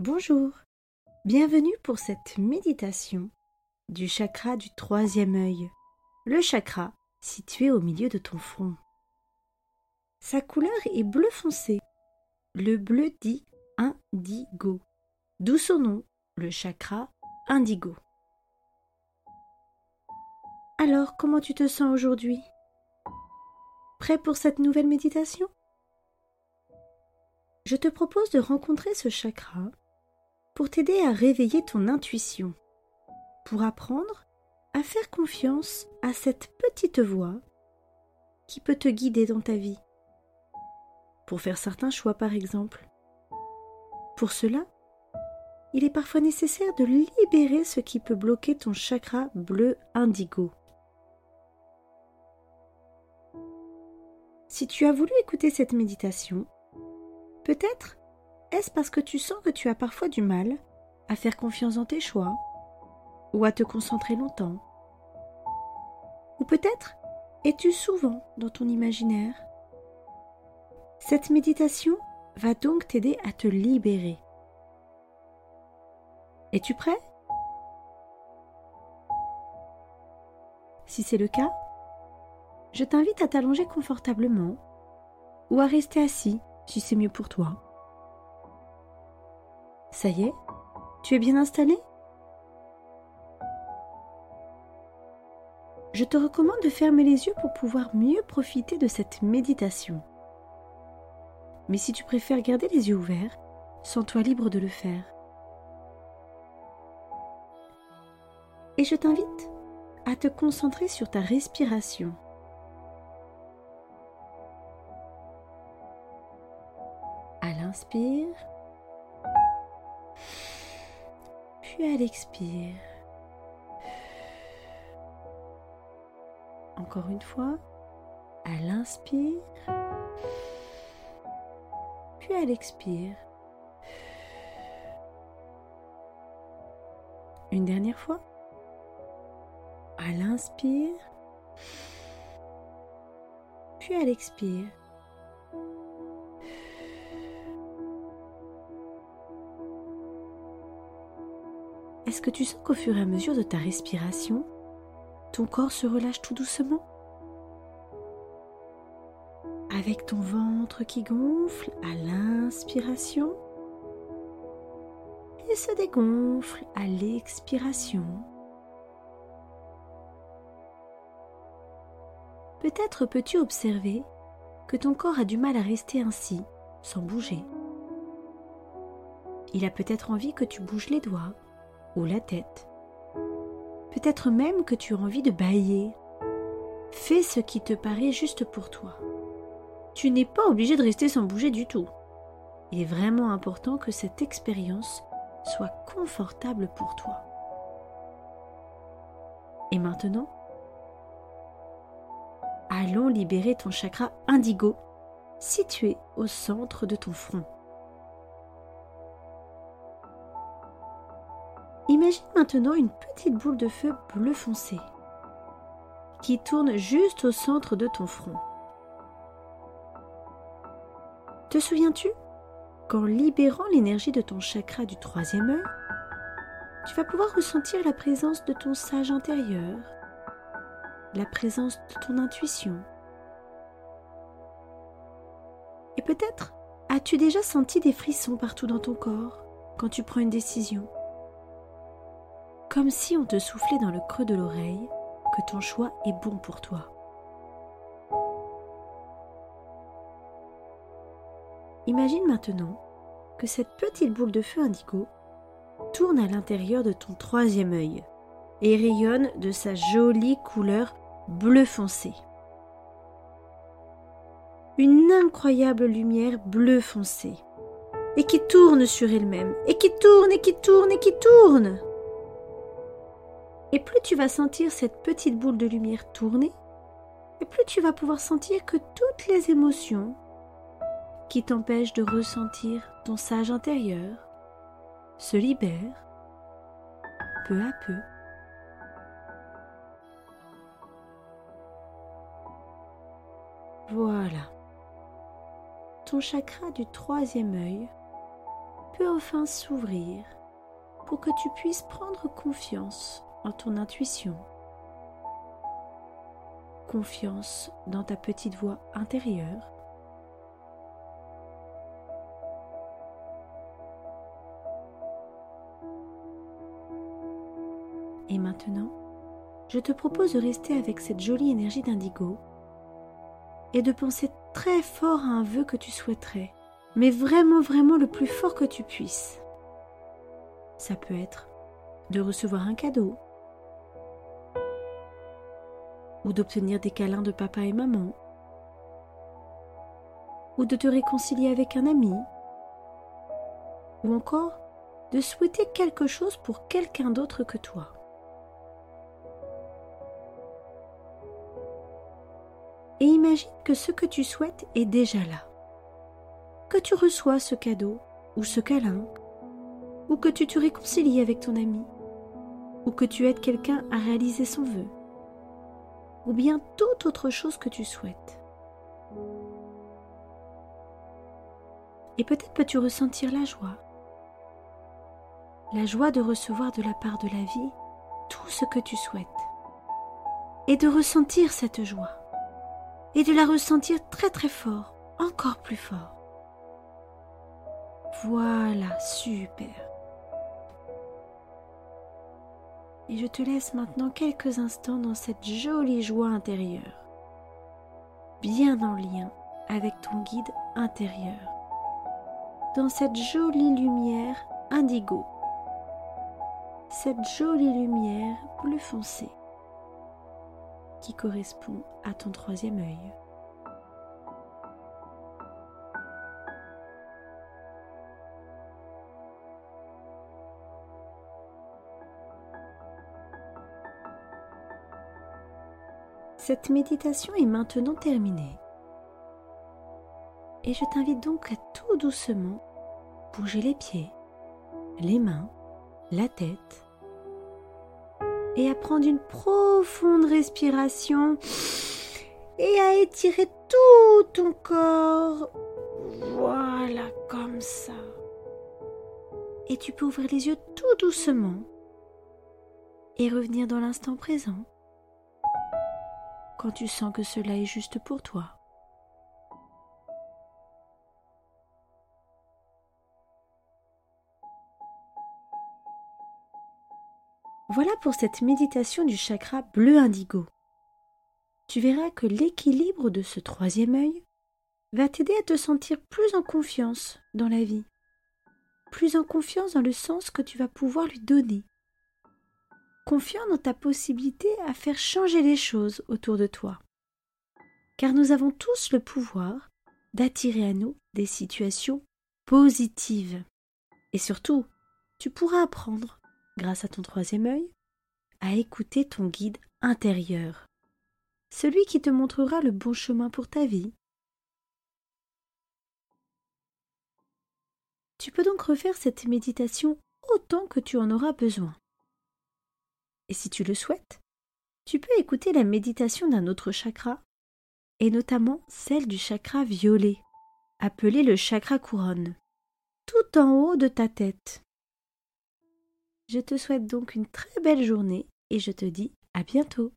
Bonjour, bienvenue pour cette méditation du chakra du troisième œil, le chakra situé au milieu de ton front. Sa couleur est bleu foncé, le bleu dit indigo, d'où son nom, le chakra indigo. Alors, comment tu te sens aujourd'hui? Prêt pour cette nouvelle méditation? Je te propose de rencontrer ce chakra pour t'aider à réveiller ton intuition, pour apprendre à faire confiance à cette petite voix qui peut te guider dans ta vie, pour faire certains choix par exemple. Pour cela, il est parfois nécessaire de libérer ce qui peut bloquer ton chakra bleu indigo. Si tu as voulu écouter cette méditation, peut-être est-ce parce que tu sens que tu as parfois du mal à faire confiance dans tes choix ou à te concentrer longtemps? Ou peut-être es-tu souvent dans ton imaginaire? Cette méditation va donc t'aider à te libérer. Es-tu prêt? Si c'est le cas, je t'invite à t'allonger confortablement ou à rester assis si c'est mieux pour toi. Ça y est, tu es bien installé? Je te recommande de fermer les yeux pour pouvoir mieux profiter de cette méditation. Mais si tu préfères garder les yeux ouverts, sens-toi libre de le faire. Et je t'invite à te concentrer sur ta respiration. inspire, puis elle expire. Encore une fois, elle inspire, puis elle expire. Une dernière fois. Elle inspire, puis elle expire. Est-ce que tu sens qu'au fur et à mesure de ta respiration, ton corps se relâche tout doucement? Avec ton ventre qui gonfle à l'inspiration et se dégonfle à l'expiration. Peut-être peux-tu observer que ton corps a du mal à rester ainsi, sans bouger. Il a peut-être envie que tu bouges les doigts ou la tête. Peut-être même que tu as envie de bailler. Fais ce qui te paraît juste pour toi. Tu n'es pas obligé de rester sans bouger du tout. Il est vraiment important que cette expérience soit confortable pour toi. Et maintenant, allons libérer ton chakra indigo situé au centre de ton front. Imagine maintenant une petite boule de feu bleu foncé qui tourne juste au centre de ton front. Te souviens-tu? Qu'en libérant l'énergie de ton chakra du troisième œil, tu vas pouvoir ressentir la présence de ton sage intérieur, la présence de ton intuition. Et peut-être as-tu déjà senti des frissons partout dans ton corps quand tu prends une décision comme si on te soufflait dans le creux de l'oreille que ton choix est bon pour toi. Imagine maintenant que cette petite boule de feu indigo tourne à l'intérieur de ton troisième œil et rayonne de sa jolie couleur bleu foncé. Une incroyable lumière bleu foncé et qui tourne sur elle-même et qui tourne et qui tourne et qui tourne. Et plus tu vas sentir cette petite boule de lumière tourner, et plus tu vas pouvoir sentir que toutes les émotions qui t'empêchent de ressentir ton sage intérieur se libèrent peu à peu. Voilà. Ton chakra du troisième œil peut enfin s'ouvrir pour que tu puisses prendre confiance en ton intuition, confiance dans ta petite voix intérieure. Et maintenant, je te propose de rester avec cette jolie énergie d'indigo et de penser très fort à un vœu que tu souhaiterais, mais vraiment, vraiment le plus fort que tu puisses. Ça peut être de recevoir un cadeau, ou d'obtenir des câlins de papa et maman, ou de te réconcilier avec un ami, ou encore de souhaiter quelque chose pour quelqu'un d'autre que toi. et imagine que ce que tu souhaites est déjà là. Que tu reçois ce cadeau ou ce câlin, ou que tu te réconcilies avec ton ami, ou que tu aides quelqu'un à réaliser son vœu, ou bien toute autre chose que tu souhaites. Et peut-être peux-tu ressentir la joie, la joie de recevoir de la part de la vie tout ce que tu souhaites, et de ressentir cette joie et de la ressentir très très fort, encore plus fort. Voilà, super. Et je te laisse maintenant quelques instants dans cette jolie joie intérieure, bien en lien avec ton guide intérieur, dans cette jolie lumière indigo, cette jolie lumière bleu foncé qui correspond à ton troisième œil. Cette méditation est maintenant terminée. Et je t'invite donc à tout doucement bouger les pieds, les mains, la tête et à prendre une profonde respiration et à étirer tout ton corps. Voilà, comme ça. Et tu peux ouvrir les yeux tout doucement et revenir dans l'instant présent quand tu sens que cela est juste pour toi. Voilà pour cette méditation du chakra bleu indigo. Tu verras que l'équilibre de ce troisième œil va t'aider à te sentir plus en confiance dans la vie, plus en confiance dans le sens que tu vas pouvoir lui donner, confiant dans ta possibilité à faire changer les choses autour de toi. Car nous avons tous le pouvoir d'attirer à nous des situations positives. Et surtout, tu pourras apprendre grâce à ton troisième œil, à écouter ton guide intérieur, celui qui te montrera le bon chemin pour ta vie. Tu peux donc refaire cette méditation autant que tu en auras besoin. Et si tu le souhaites, tu peux écouter la méditation d'un autre chakra, et notamment celle du chakra violet, appelé le chakra couronne, tout en haut de ta tête. Je te souhaite donc une très belle journée et je te dis à bientôt.